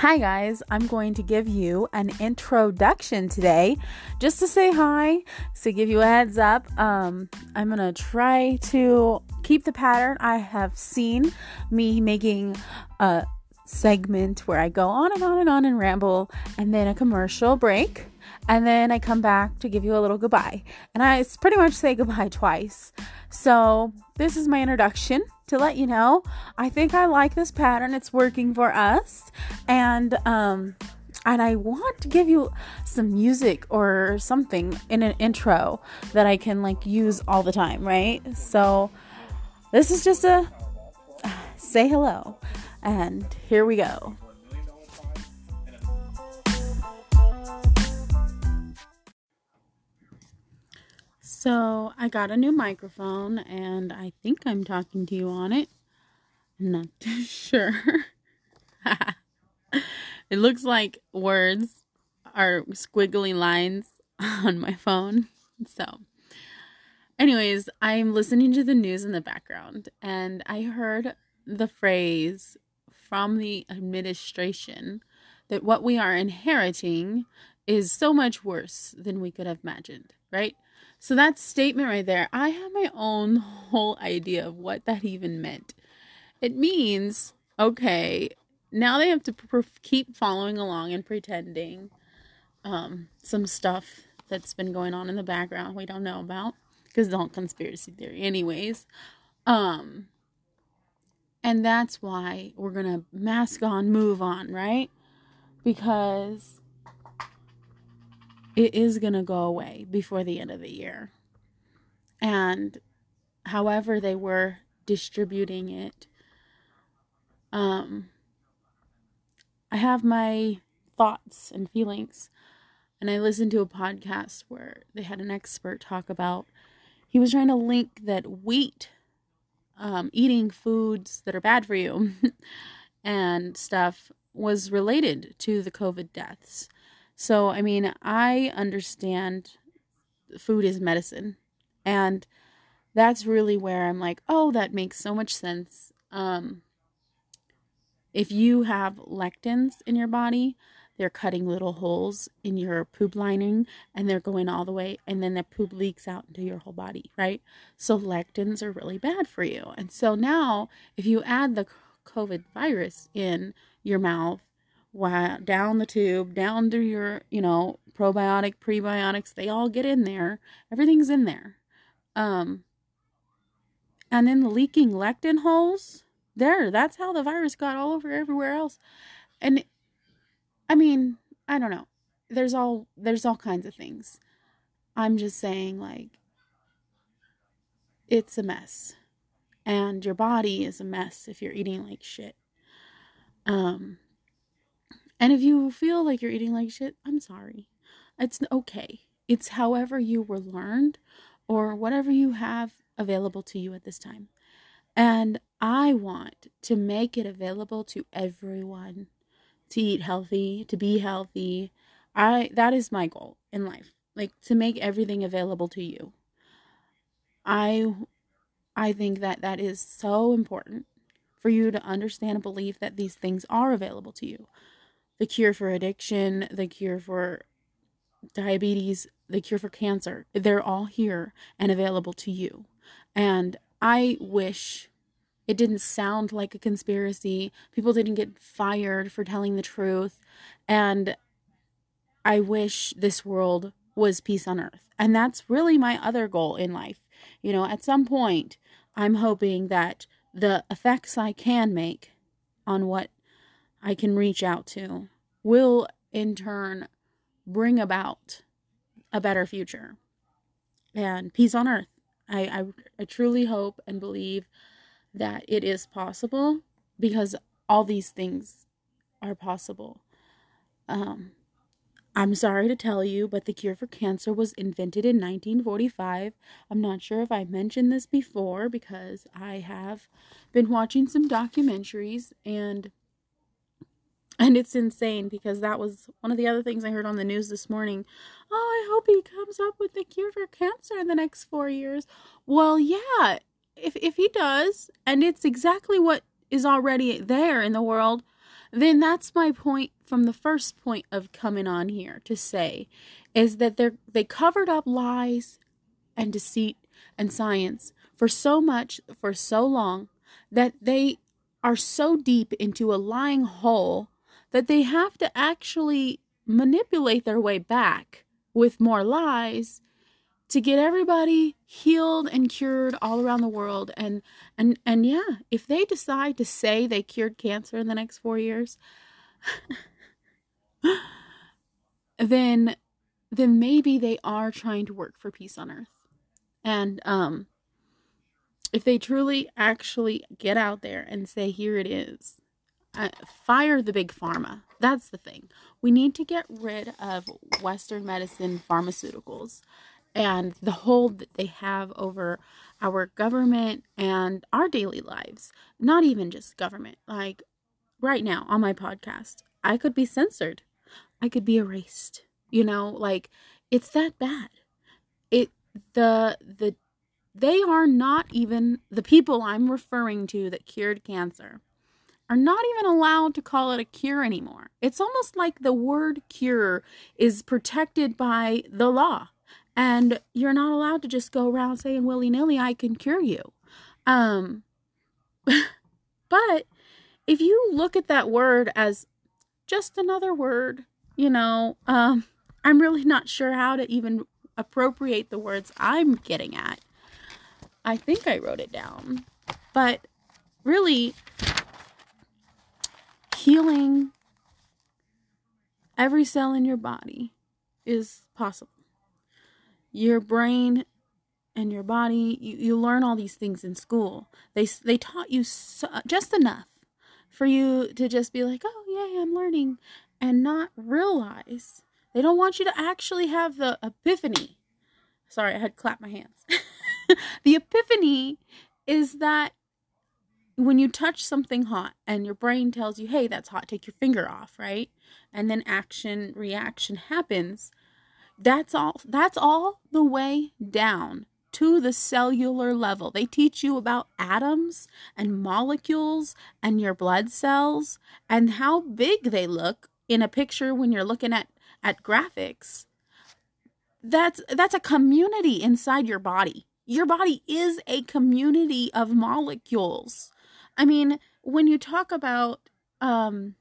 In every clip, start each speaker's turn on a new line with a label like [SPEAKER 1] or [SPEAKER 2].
[SPEAKER 1] Hi, guys. I'm going to give you an introduction today just to say hi, to give you a heads up. Um, I'm going to try to keep the pattern I have seen me making a segment where I go on and on and on and ramble, and then a commercial break, and then I come back to give you a little goodbye. And I pretty much say goodbye twice. So, this is my introduction to let you know. I think I like this pattern. It's working for us. And um and I want to give you some music or something in an intro that I can like use all the time, right? So this is just a say hello. And here we go. So I got a new microphone and I think I'm talking to you on it. I'm not too sure. it looks like words are squiggly lines on my phone. So, anyways, I'm listening to the news in the background and I heard the phrase from the administration that what we are inheriting is so much worse than we could have imagined, right? So that statement right there, I have my own whole idea of what that even meant. It means, okay, now they have to pr- keep following along and pretending um, some stuff that's been going on in the background we don't know about because it's all conspiracy theory, anyways. Um, and that's why we're gonna mask on, move on, right? Because it is going to go away before the end of the year. And however they were distributing it, um, I have my thoughts and feelings. And I listened to a podcast where they had an expert talk about, he was trying to link that wheat, um, eating foods that are bad for you and stuff, was related to the COVID deaths. So, I mean, I understand food is medicine. And that's really where I'm like, oh, that makes so much sense. Um, if you have lectins in your body, they're cutting little holes in your poop lining and they're going all the way, and then the poop leaks out into your whole body, right? So, lectins are really bad for you. And so now, if you add the COVID virus in your mouth, down the tube, down through your, you know, probiotic, prebiotics, they all get in there. Everything's in there. Um, and then the leaking lectin holes, there, that's how the virus got all over everywhere else. And I mean, I don't know. There's all there's all kinds of things. I'm just saying like it's a mess. And your body is a mess if you're eating like shit. Um and if you feel like you're eating like shit, I'm sorry. It's okay. It's however you were learned or whatever you have available to you at this time. And I want to make it available to everyone to eat healthy, to be healthy. I that is my goal in life. Like to make everything available to you. I I think that that is so important for you to understand and believe that these things are available to you the cure for addiction, the cure for diabetes, the cure for cancer. They're all here and available to you. And I wish it didn't sound like a conspiracy. People didn't get fired for telling the truth. And I wish this world was peace on earth. And that's really my other goal in life. You know, at some point, I'm hoping that the effects I can make on what I can reach out to will in turn bring about a better future and peace on earth. I, I, I truly hope and believe that it is possible because all these things are possible. Um, I'm sorry to tell you, but the cure for cancer was invented in 1945. I'm not sure if I mentioned this before because I have been watching some documentaries and and it's insane because that was one of the other things I heard on the news this morning. Oh, I hope he comes up with the cure for cancer in the next four years. Well, yeah, if if he does, and it's exactly what is already there in the world, then that's my point from the first point of coming on here to say is that they they covered up lies and deceit and science for so much for so long that they are so deep into a lying hole that they have to actually manipulate their way back with more lies to get everybody healed and cured all around the world. And and and yeah if they decide to say they cured cancer in the next 4 years then then maybe they are trying to work for peace on earth. And um if they truly actually get out there and say here it is uh, fire the big pharma that's the thing we need to get rid of western medicine pharmaceuticals and the hold that they have over our government and our daily lives. Not even just government. Like right now on my podcast, I could be censored. I could be erased. You know, like it's that bad. It the the they are not even the people I'm referring to that cured cancer are not even allowed to call it a cure anymore. It's almost like the word cure is protected by the law and you're not allowed to just go around saying willy nilly, I can cure you. Um, but if you look at that word as just another word, you know, um, I'm really not sure how to even appropriate the words I'm getting at. I think I wrote it down. But really, healing every cell in your body is possible. Your brain and your body you, you learn all these things in school. They they taught you so, just enough for you to just be like oh yeah i'm learning and not realize they don't want you to actually have the epiphany. Sorry i had clapped my hands. The epiphany is that when you touch something hot and your brain tells you hey that's hot take your finger off right and then action reaction happens that's all that's all the way down to the cellular level. They teach you about atoms and molecules and your blood cells and how big they look in a picture when you're looking at at graphics. That's that's a community inside your body. Your body is a community of molecules. I mean, when you talk about um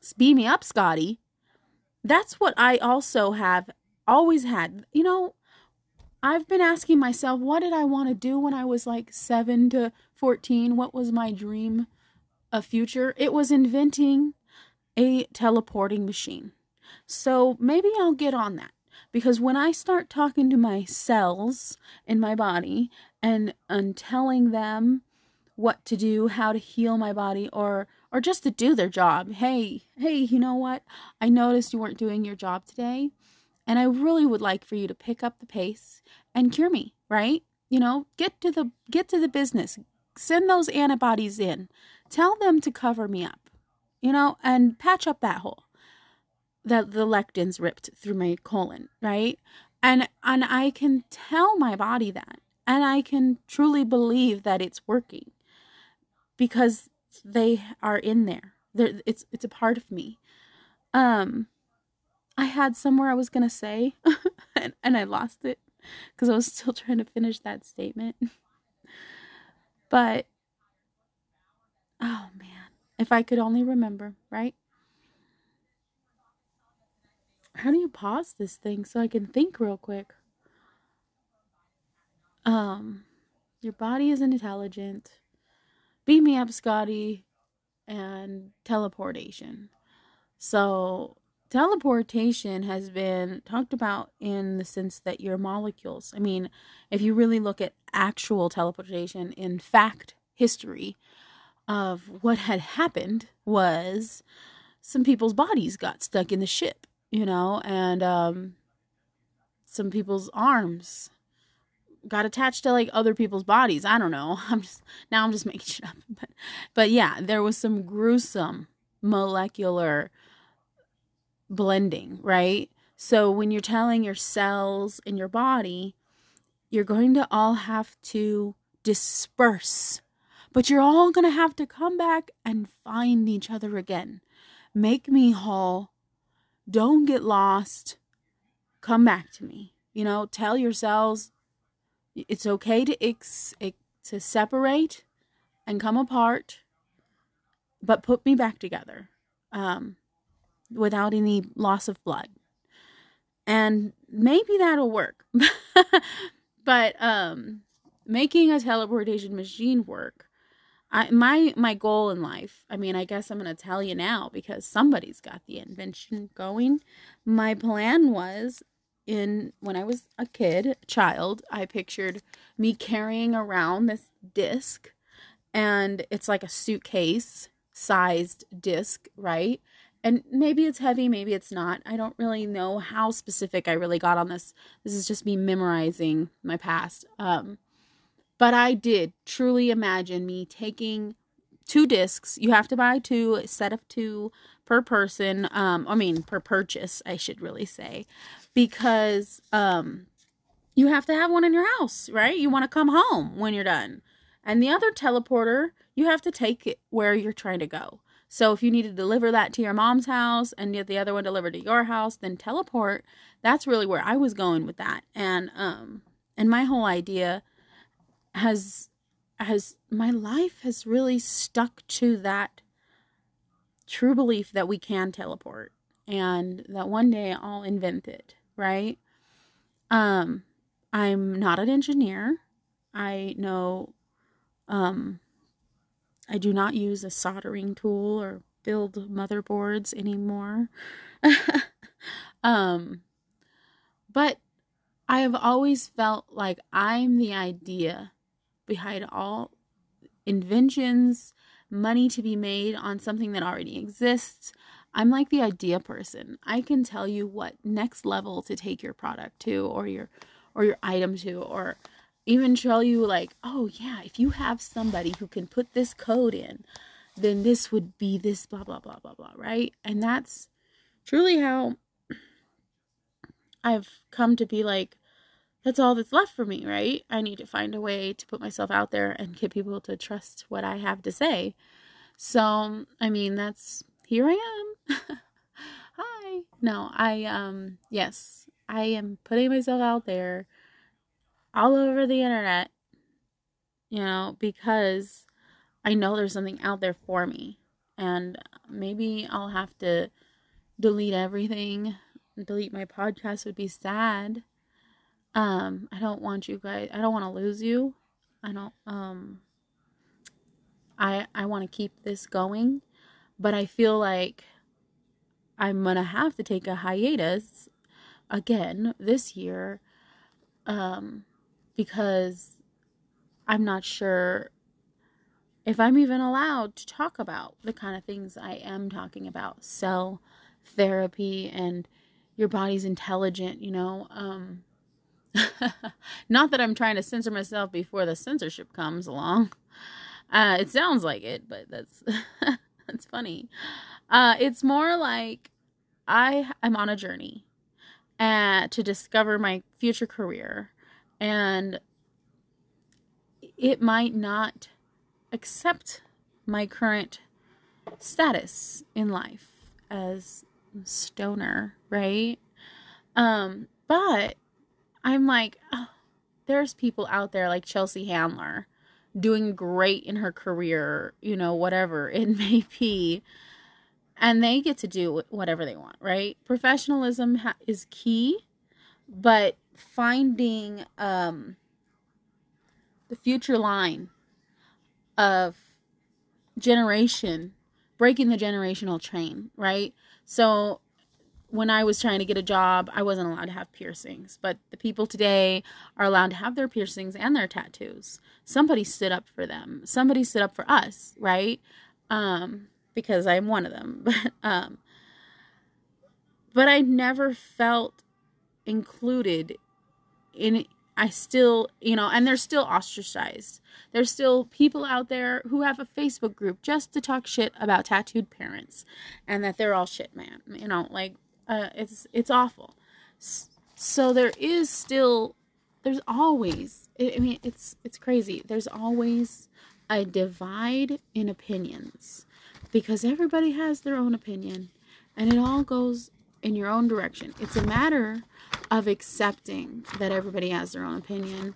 [SPEAKER 1] speed me up, Scotty, that's what I also have always had. You know, I've been asking myself, what did I want to do when I was like 7 to 14? What was my dream of future? It was inventing a teleporting machine. So maybe I'll get on that because when I start talking to my cells in my body and and telling them what to do, how to heal my body or or just to do their job. Hey, hey, you know what? I noticed you weren't doing your job today, and I really would like for you to pick up the pace and cure me, right? You know, get to the get to the business. Send those antibodies in. Tell them to cover me up. You know, and patch up that hole that the lectins ripped through my colon, right? And and I can tell my body that. And I can truly believe that it's working. Because they are in there. They're, it's it's a part of me. Um, I had somewhere I was gonna say, and, and I lost it because I was still trying to finish that statement. but oh man, if I could only remember, right? How do you pause this thing so I can think real quick? Um, your body is intelligent beam me up, Scotty, and teleportation. So, teleportation has been talked about in the sense that your molecules, I mean, if you really look at actual teleportation in fact history of what had happened was some people's bodies got stuck in the ship, you know, and um, some people's arms got attached to like other people's bodies. I don't know. I'm just now I'm just making shit up. But but yeah, there was some gruesome molecular blending, right? So when you're telling your cells in your body, you're going to all have to disperse But you're all going to have to come back and find each other again. Make me whole. Don't get lost. Come back to me. You know, tell yourselves it's okay to ex- to separate and come apart, but put me back together um, without any loss of blood. And maybe that'll work. but um, making a teleportation machine work I, my my goal in life i mean i guess i'm to tell you now because somebody's got the invention going my plan was in when i was a kid child i pictured me carrying around this disc and it's like a suitcase sized disc right and maybe it's heavy maybe it's not i don't really know how specific i really got on this this is just me memorizing my past um but I did truly imagine me taking two discs. You have to buy two, a set of two per person. Um, I mean, per purchase, I should really say, because um, you have to have one in your house, right? You want to come home when you're done. And the other teleporter, you have to take it where you're trying to go. So if you need to deliver that to your mom's house and get the other one delivered to your house, then teleport. That's really where I was going with that. And um and my whole idea has has my life has really stuck to that true belief that we can teleport and that one day I'll invent it, right? Um I'm not an engineer. I know um I do not use a soldering tool or build motherboards anymore. um but I have always felt like I'm the idea behind all inventions, money to be made on something that already exists. I'm like the idea person. I can tell you what next level to take your product to or your or your item to or even tell you like, "Oh yeah, if you have somebody who can put this code in, then this would be this blah blah blah blah blah, right?" And that's truly how I've come to be like that's all that's left for me, right? I need to find a way to put myself out there and get people to trust what I have to say. So, I mean, that's here I am. Hi. No, I um yes, I am putting myself out there all over the internet, you know, because I know there's something out there for me. And maybe I'll have to delete everything. Delete my podcast would be sad um, I don't want you guys I don't want to lose you. I don't um I I want to keep this going, but I feel like I'm to have to take a hiatus again this year um because I'm not sure if I'm even allowed to talk about the kind of things I am talking about cell therapy and your body's intelligent, you know. Um Not that I'm trying to censor myself before the censorship comes along. Uh, it sounds like it, but that's that's funny. Uh, it's more like I am on a journey uh, to discover my future career, and it might not accept my current status in life as stoner, right? Um, but I'm like, oh, there's people out there like Chelsea Handler doing great in her career, you know, whatever it may be. And they get to do whatever they want, right? Professionalism ha- is key, but finding um, the future line of generation, breaking the generational chain, right? So when I was trying to get a job, I wasn't allowed to have piercings. But the people today are allowed to have their piercings and their tattoos. Somebody stood up for them. Somebody stood up for us, right? Um, because I'm one of them. But um, but I never felt included in I still, you know, and they're still ostracized. There's still people out there who have a Facebook group just to talk shit about tattooed parents and that they're all shit, man. You know, like uh, it's it's awful. So there is still, there's always. I mean, it's it's crazy. There's always a divide in opinions because everybody has their own opinion and it all goes in your own direction. It's a matter of accepting that everybody has their own opinion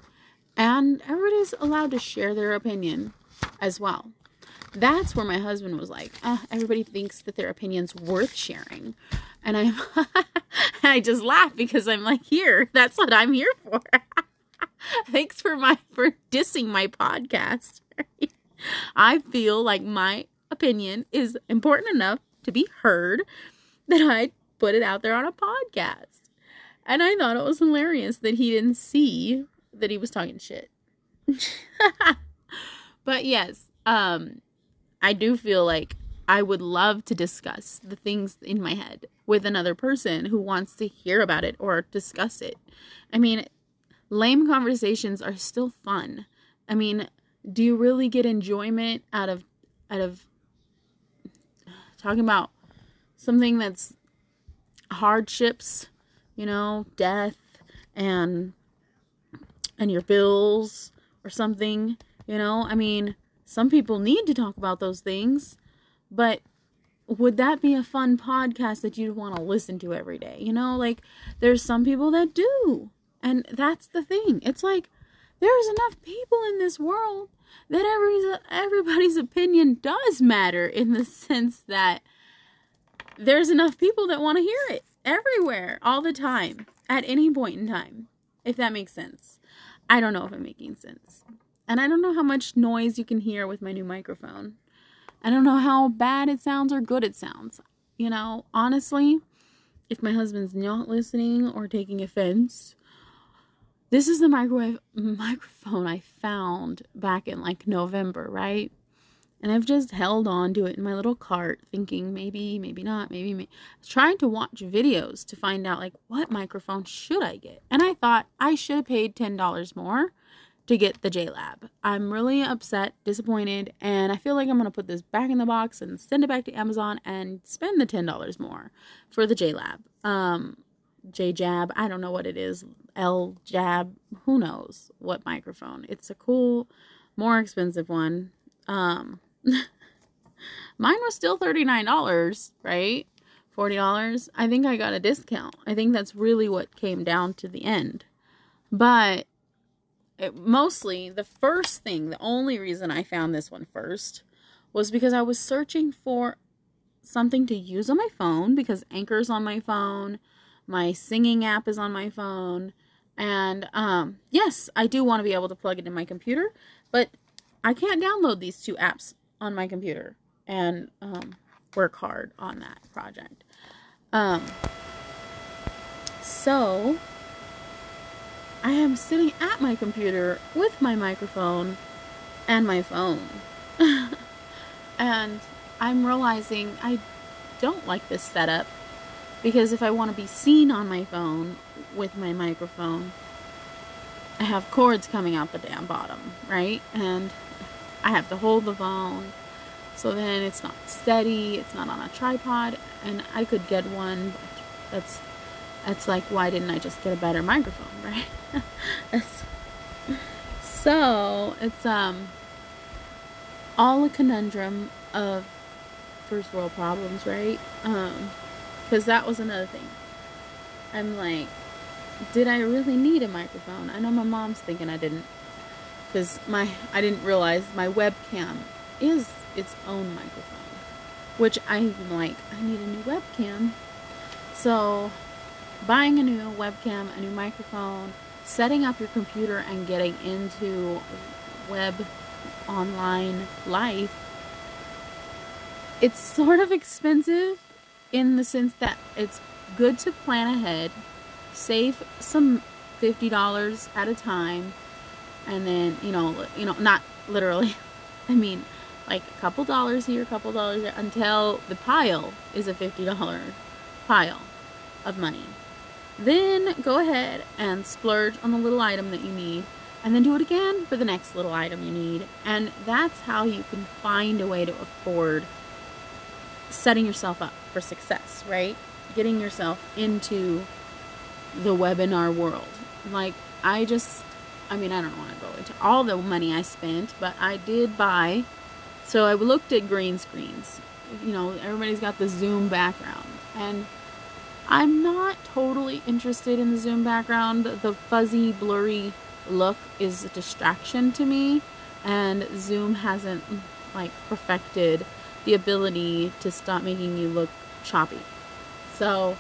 [SPEAKER 1] and everybody's allowed to share their opinion as well. That's where my husband was like, oh, everybody thinks that their opinion's worth sharing. And I'm I just laugh because I'm like, here, that's what I'm here for. Thanks for my for dissing my podcast. I feel like my opinion is important enough to be heard that I put it out there on a podcast. And I thought it was hilarious that he didn't see that he was talking shit. but yes, um I do feel like I would love to discuss the things in my head with another person who wants to hear about it or discuss it. I mean, lame conversations are still fun. I mean, do you really get enjoyment out of out of talking about something that's hardships, you know, death and and your bills or something, you know? I mean, some people need to talk about those things, but would that be a fun podcast that you'd want to listen to every day? You know, like there's some people that do. And that's the thing. It's like there's enough people in this world that every everybody's opinion does matter in the sense that there's enough people that want to hear it everywhere all the time at any point in time if that makes sense i don't know if i'm making sense and I don't know how much noise you can hear with my new microphone. I don't know how bad it sounds or good it sounds. You know, honestly, if my husband's not listening or taking offense, this is the microwave microphone I found back in like November, right? And I've just held on to it in my little cart, thinking maybe, maybe not, maybe, maybe. trying to watch videos to find out like what microphone should I get. And I thought I should have paid ten dollars more to get the JLab. I'm really upset, disappointed, and I feel like I'm going to put this back in the box and send it back to Amazon and spend the $10 more for the JLab. Um J-Jab, I don't know what it is. L-Jab, who knows what microphone. It's a cool, more expensive one. Um mine was still $39, right? $40. I think I got a discount. I think that's really what came down to the end. But it, mostly the first thing, the only reason I found this one first was because I was searching for something to use on my phone because Anchor's on my phone, my singing app is on my phone, and um, yes, I do want to be able to plug it in my computer, but I can't download these two apps on my computer and um, work hard on that project. Um, so I am sitting at my computer with my microphone and my phone. and I'm realizing I don't like this setup because if I want to be seen on my phone with my microphone, I have cords coming out the damn bottom, right? And I have to hold the phone. So then it's not steady, it's not on a tripod, and I could get one, but that's it's like why didn't I just get a better microphone, right? so it's um all a conundrum of first world problems, right? Um, because that was another thing. I'm like, did I really need a microphone? I know my mom's thinking I didn't, because my I didn't realize my webcam is its own microphone, which I'm like, I need a new webcam. So buying a new webcam, a new microphone, setting up your computer and getting into web online life, it's sort of expensive in the sense that it's good to plan ahead, save some $50 at a time, and then, you know, you know, not literally. I mean, like a couple dollars here, a couple dollars there until the pile is a $50 pile of money. Then go ahead and splurge on the little item that you need and then do it again for the next little item you need. And that's how you can find a way to afford setting yourself up for success, right? Getting yourself into the webinar world. Like, I just, I mean, I don't want to go into all the money I spent, but I did buy. So I looked at green screens. You know, everybody's got the Zoom background. And I'm not totally interested in the Zoom background. The fuzzy, blurry look is a distraction to me. And Zoom hasn't, like, perfected the ability to stop making you look choppy. So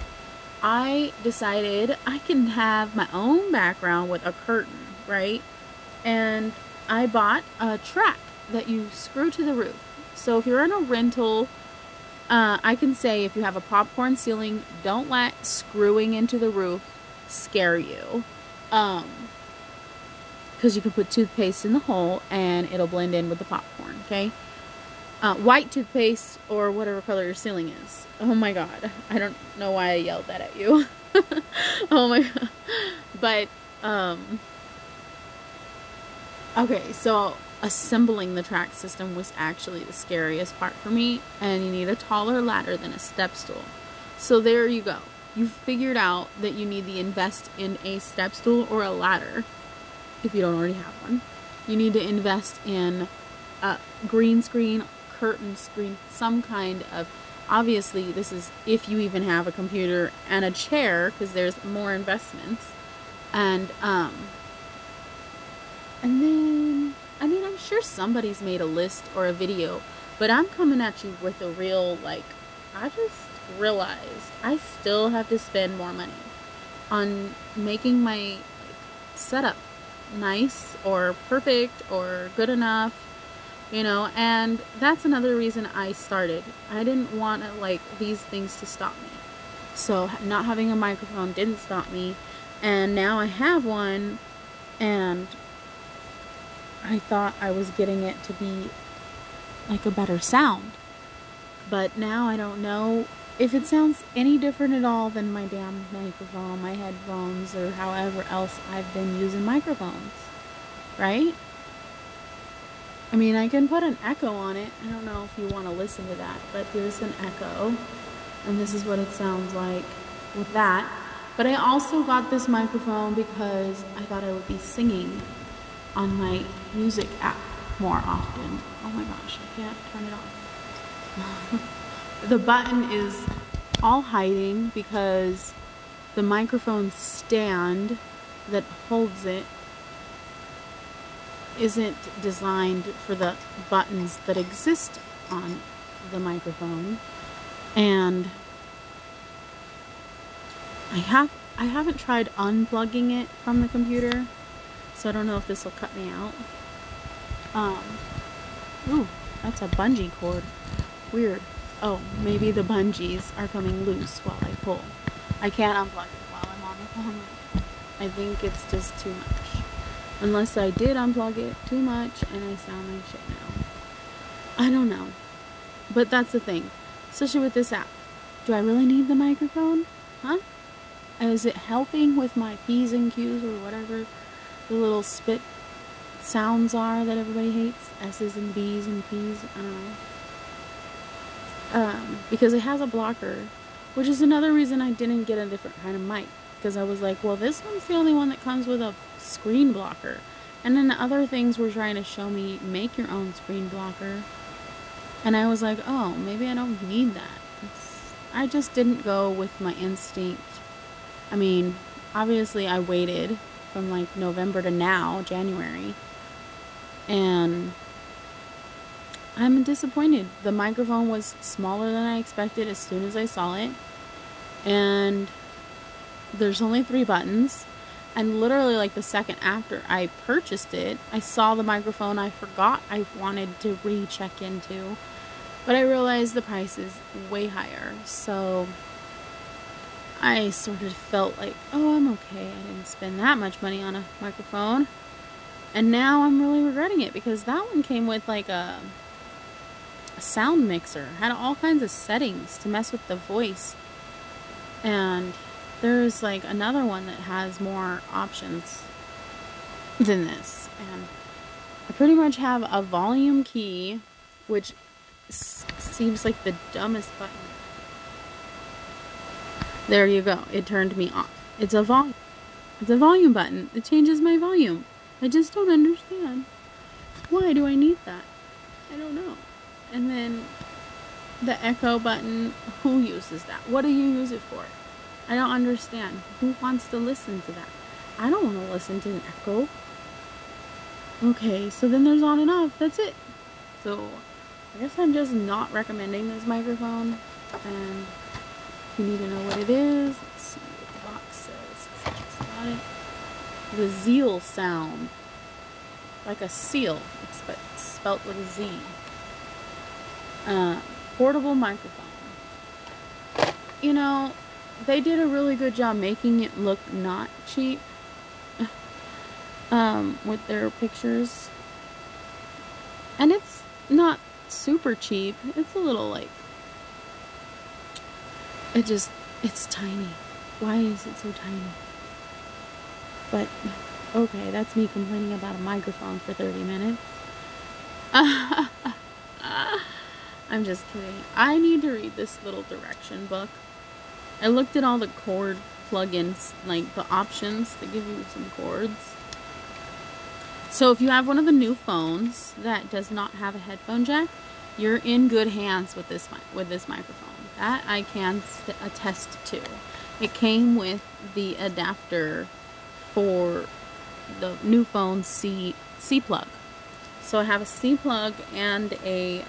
[SPEAKER 1] I decided I can have my own background with a curtain, right? And I bought a track that you screw to the roof. So if you're in a rental, uh, I can say if you have a popcorn ceiling, don't let screwing into the roof scare you. Um, because you can put toothpaste in the hole and it'll blend in with the popcorn, okay? Uh, white toothpaste or whatever color your ceiling is. Oh my god. I don't know why I yelled that at you. oh my god. But, um, okay, so assembling the track system was actually the scariest part for me, and you need a taller ladder than a step stool. So there you go. You figured out that you need to invest in a step stool or a ladder if you don't already have one. You need to invest in a green screen curtain screen, some kind of obviously this is if you even have a computer and a chair because there's more investments. And um and then i mean i'm sure somebody's made a list or a video but i'm coming at you with a real like i just realized i still have to spend more money on making my setup nice or perfect or good enough you know and that's another reason i started. I didn't want like these things to stop me. So not having a microphone didn't stop me. And now i have one and i thought i was getting it to be like a better sound. But now i don't know if it sounds any different at all than my damn microphone my headphones or however else i've been using microphones right I mean, I can put an echo on it. I don't know if you want to listen to that, but here's an echo. And this is what it sounds like with that. But I also got this microphone because I thought I would be singing on my music app more often. Oh my gosh, I can't turn it off. the button is all hiding because the microphone stand that holds it isn't designed for the buttons that exist on the microphone. And I have I haven't tried unplugging it from the computer so I don't know if this will cut me out. Um ooh that's a bungee cord. Weird. Oh maybe the bungees are coming loose while I pull. I can't unplug it while I'm on the phone. I think it's just too much Unless I did unplug it too much and I sound like shit now. I don't know. But that's the thing. Especially with this app. Do I really need the microphone? Huh? Is it helping with my P's and Q's or whatever the little spit sounds are that everybody hates? S's and B's and P's? I don't know. Um, because it has a blocker, which is another reason I didn't get a different kind of mic because I was like, well, this one's the only one that comes with a screen blocker. And then the other things were trying to show me make your own screen blocker. And I was like, oh, maybe I don't need that. It's, I just didn't go with my instinct. I mean, obviously, I waited from like November to now, January. And I'm disappointed. The microphone was smaller than I expected as soon as I saw it. And there's only three buttons. And literally, like the second after I purchased it, I saw the microphone I forgot I wanted to recheck into. But I realized the price is way higher. So I sort of felt like, oh, I'm okay. I didn't spend that much money on a microphone. And now I'm really regretting it because that one came with like a, a sound mixer, had all kinds of settings to mess with the voice. And there's like another one that has more options than this and I pretty much have a volume key which seems like the dumbest button there you go it turned me off it's a volume it's a volume button it changes my volume I just don't understand. Why do I need that? I don't know. And then the echo button, who uses that? What do you use it for? I don't understand. Who wants to listen to that? I don't want to listen to an echo. Okay, so then there's on and off. That's it. So I guess I'm just not recommending this microphone. And if you need to know what it is, let's see what the box says. It's it. The Zeal sound. Like a seal. It's spelt with a Z. Uh, portable microphone. You know, they did a really good job making it look not cheap um, with their pictures. And it's not super cheap. It's a little like. It just. It's tiny. Why is it so tiny? But, okay, that's me complaining about a microphone for 30 minutes. I'm just kidding. I need to read this little direction book. I looked at all the cord plugins, like the options that give you some cords. So if you have one of the new phones that does not have a headphone jack, you're in good hands with this with this microphone. That I can attest to. It came with the adapter for the new phone C C plug. So I have a C plug and a um,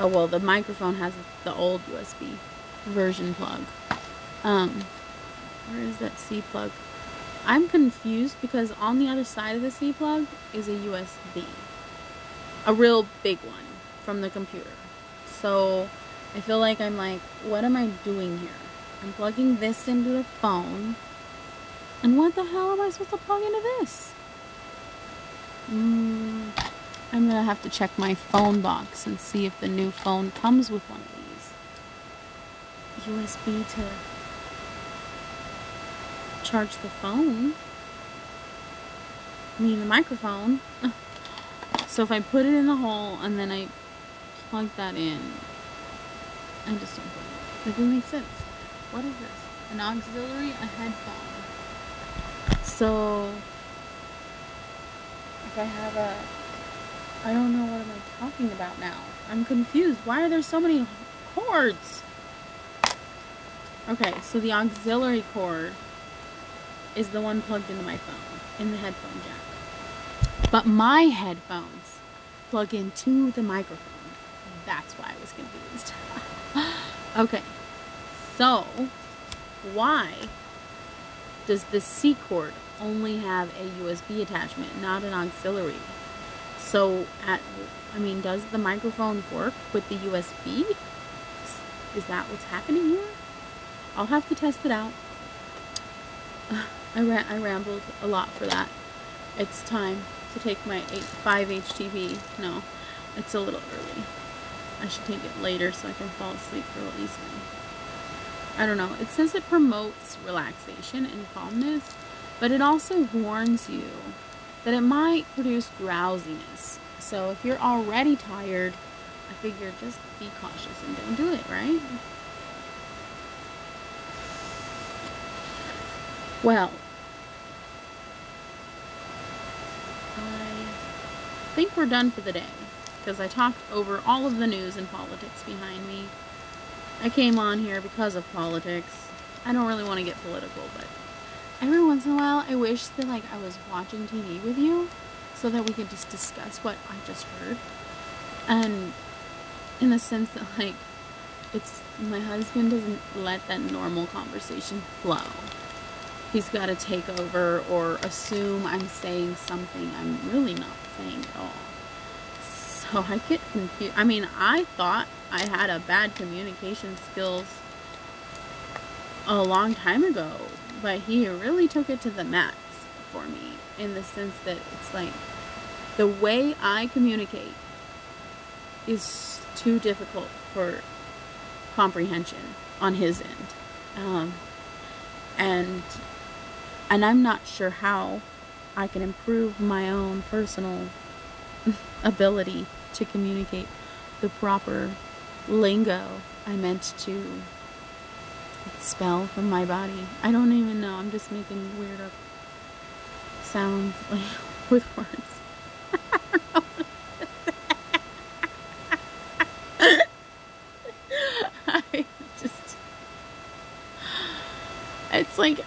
[SPEAKER 1] oh well the microphone has the old USB version plug. Um, where is that C plug? I'm confused because on the other side of the C plug is a USB. A real big one from the computer. So I feel like I'm like, what am I doing here? I'm plugging this into the phone. And what the hell am I supposed to plug into this? Mm, I'm gonna have to check my phone box and see if the new phone comes with one. USB to charge the phone. I mean the microphone. So if I put it in the hole and then I plug that in, I just don't think it doesn't make sense. What is this? An auxiliary, a headphone. So if I have a I don't know what am I talking about now. I'm confused. Why are there so many cords? Okay, so the auxiliary cord is the one plugged into my phone in the headphone jack. But my headphones plug into the microphone. That's why I was confused. okay, so why does the C cord only have a USB attachment, not an auxiliary? So, at I mean, does the microphone work with the USB? Is that what's happening here? I'll have to test it out. I, ra- I rambled a lot for that. It's time to take my 8, 5 HTP. No, it's a little early. I should take it later so I can fall asleep real easily. I don't know. It says it promotes relaxation and calmness, but it also warns you that it might produce drowsiness. So if you're already tired, I figure just be cautious and don't do it, right? Well, I think we're done for the day because I talked over all of the news and politics behind me. I came on here because of politics. I don't really want to get political, but every once in a while I wish that like I was watching TV with you so that we could just discuss what I just heard. And in the sense that like it's my husband doesn't let that normal conversation flow. He's got to take over or assume I'm saying something I'm really not saying at all so I get confused. I mean, I thought I had a bad communication skills a long time ago, but he really took it to the max for me in the sense that it's like the way I communicate is too difficult for comprehension on his end. Um, and and I'm not sure how I can improve my own personal ability to communicate the proper lingo I meant to spell from my body. I don't even know. I'm just making weird up sounds like with words. I just it's like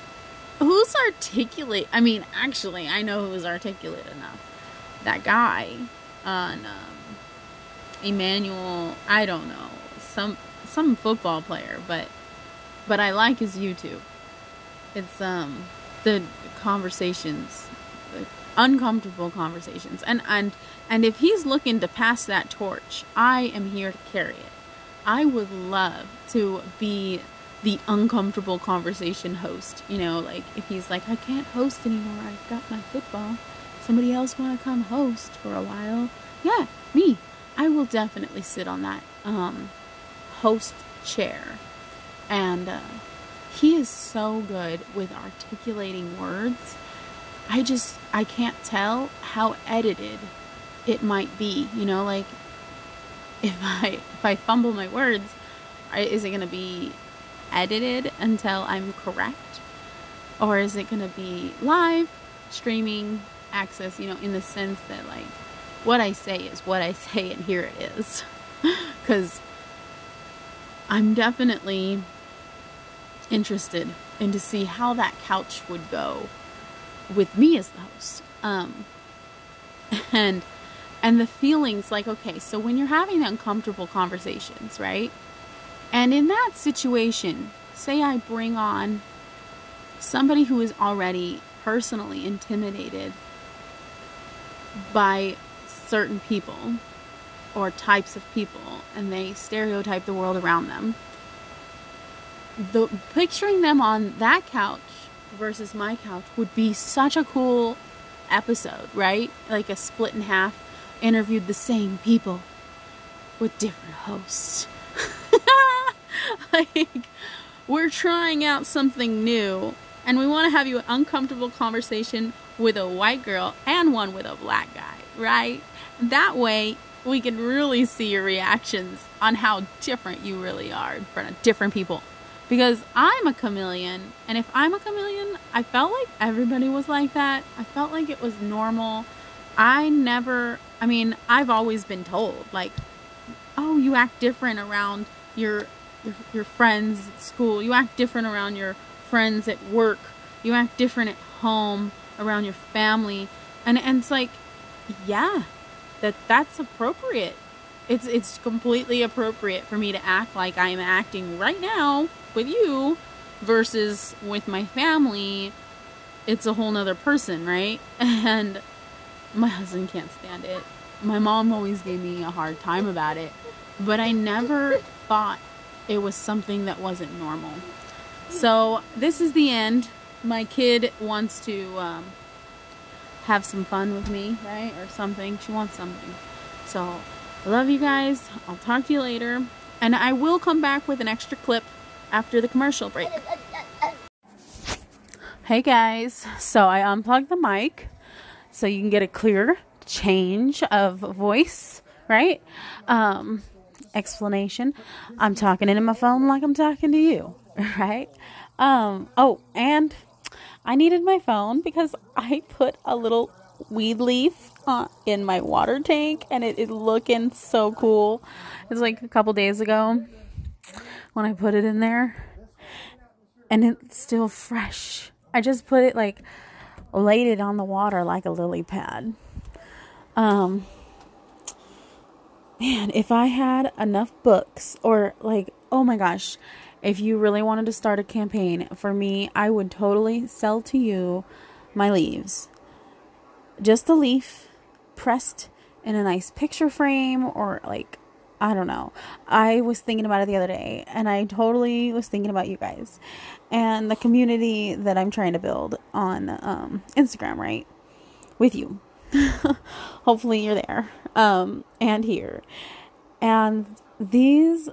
[SPEAKER 1] articulate I mean actually I know who's articulate enough. That guy on um, Emmanuel I don't know some some football player but but I like his YouTube. It's um the conversations, the uncomfortable conversations, and and and if he's looking to pass that torch, I am here to carry it. I would love to be the uncomfortable conversation host. You know, like if he's like, I can't host anymore. I've got my football. Somebody else want to come host for a while? Yeah, me. I will definitely sit on that um, host chair and uh, he is so good with articulating words. I just I can't tell how edited it might be. You know, like if I if I fumble my words, is it going to be edited until I'm correct, or is it going to be live streaming access? You know, in the sense that like what I say is what I say, and here it is, because I'm definitely interested in to see how that couch would go with me as the host. Um, and and the feelings like okay, so when you're having uncomfortable conversations, right? And in that situation, say I bring on somebody who is already personally intimidated by certain people or types of people and they stereotype the world around them the picturing them on that couch versus my couch would be such a cool episode, right? Like a split in half, interviewed the same people with different hosts. like we're trying out something new and we want to have you an uncomfortable conversation with a white girl and one with a black guy, right? That way we can really see your reactions on how different you really are in front of different people because I'm a chameleon, and if I'm a chameleon, I felt like everybody was like that. I felt like it was normal. I never, I mean, I've always been told, like, oh, you act different around your, your, your friends at school. You act different around your friends at work. You act different at home around your family. And, and it's like, yeah, that that's appropriate. It's, it's completely appropriate for me to act like I am acting right now with you versus with my family, it's a whole nother person, right? And my husband can't stand it. My mom always gave me a hard time about it, but I never thought it was something that wasn't normal. So, this is the end. My kid wants to um, have some fun with me, right? Or something. She wants something. So, I love you guys. I'll talk to you later. And I will come back with an extra clip after the commercial break. Hey guys, so I unplugged the mic so you can get a clear change of voice, right? Um, explanation. I'm talking into my phone like I'm talking to you, right? Um, oh, and I needed my phone because I put a little weed leaf uh, in my water tank and it is looking so cool. It's like a couple days ago when I put it in there. And it's still fresh. I just put it like laid it on the water like a lily pad. Um man, if I had enough books or like oh my gosh, if you really wanted to start a campaign for me, I would totally sell to you my leaves. Just the leaf pressed in a nice picture frame or like I don't know. I was thinking about it the other day and I totally was thinking about you guys and the community that I'm trying to build on um, Instagram, right? With you. Hopefully you're there um, and here. And these,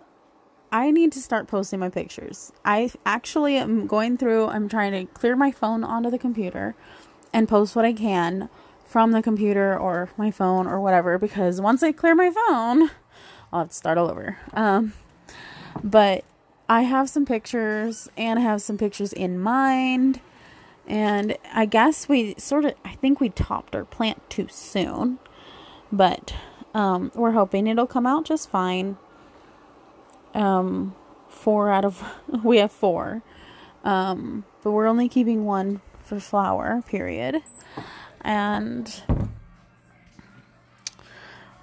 [SPEAKER 1] I need to start posting my pictures. I actually am going through, I'm trying to clear my phone onto the computer and post what I can from the computer or my phone or whatever because once I clear my phone, I'll have to start all over. Um, but I have some pictures and I have some pictures in mind And I guess we sort of, I think we topped our plant too soon. But um, we're hoping it'll come out just fine. Um, four out of, we have four. Um, but we're only keeping one for flower, period. And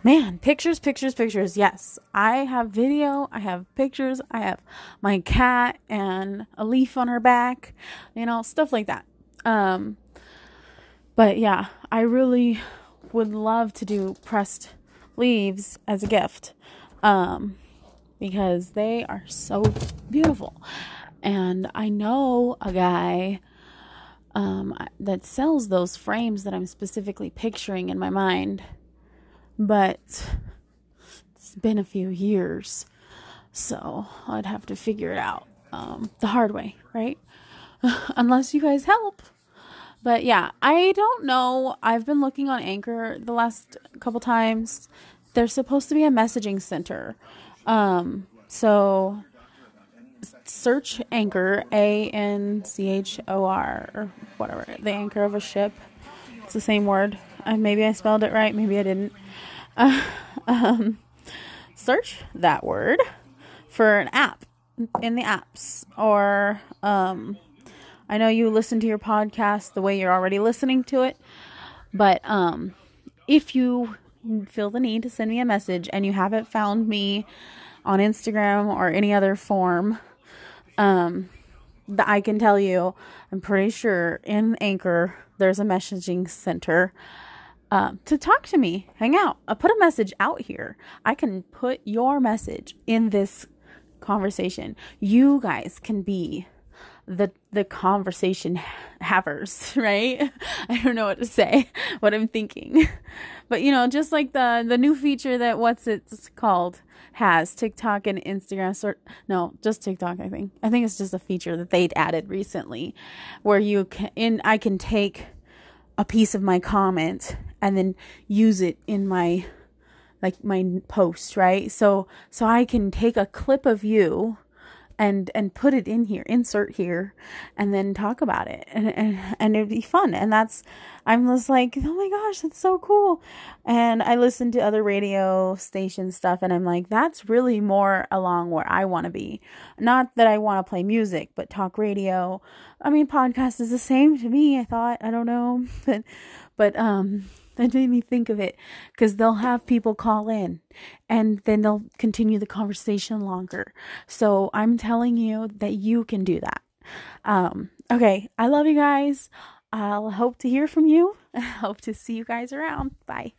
[SPEAKER 1] man, pictures, pictures, pictures. Yes, I have video, I have pictures, I have my cat and a leaf on her back, you know, stuff like that. Um, but yeah, I really would love to do pressed leaves as a gift um, because they are so beautiful. And I know a guy um, that sells those frames that I'm specifically picturing in my mind, but it's been a few years, so I'd have to figure it out um, the hard way, right? Unless you guys help. But yeah, I don't know. I've been looking on Anchor the last couple times. There's supposed to be a messaging center. Um, so search anchor A N C H O R or whatever the anchor of a ship. It's the same word. Uh, maybe I spelled it right. Maybe I didn't. Uh, um, search that word for an app in the apps or um, I know you listen to your podcast the way you're already listening to it, but um, if you feel the need to send me a message and you haven't found me on Instagram or any other form, um, that I can tell you, I'm pretty sure in Anchor there's a messaging center uh, to talk to me, hang out. I put a message out here. I can put your message in this conversation. You guys can be the the conversation havers, right? I don't know what to say, what I'm thinking. But you know, just like the the new feature that what's it's called has TikTok and Instagram sort no, just TikTok I think. I think it's just a feature that they'd added recently where you can in I can take a piece of my comment and then use it in my like my post, right? So so I can take a clip of you and and put it in here insert here and then talk about it. And and, and it'd be fun. And that's i'm just like oh my gosh that's so cool. And i listen to other radio station stuff and i'm like that's really more along where i want to be. Not that i want to play music but talk radio. I mean podcast is the same to me i thought i don't know. But but um that made me think of it because they'll have people call in and then they'll continue the conversation longer. So I'm telling you that you can do that. Um, okay, I love you guys. I'll hope to hear from you. I hope to see you guys around. Bye.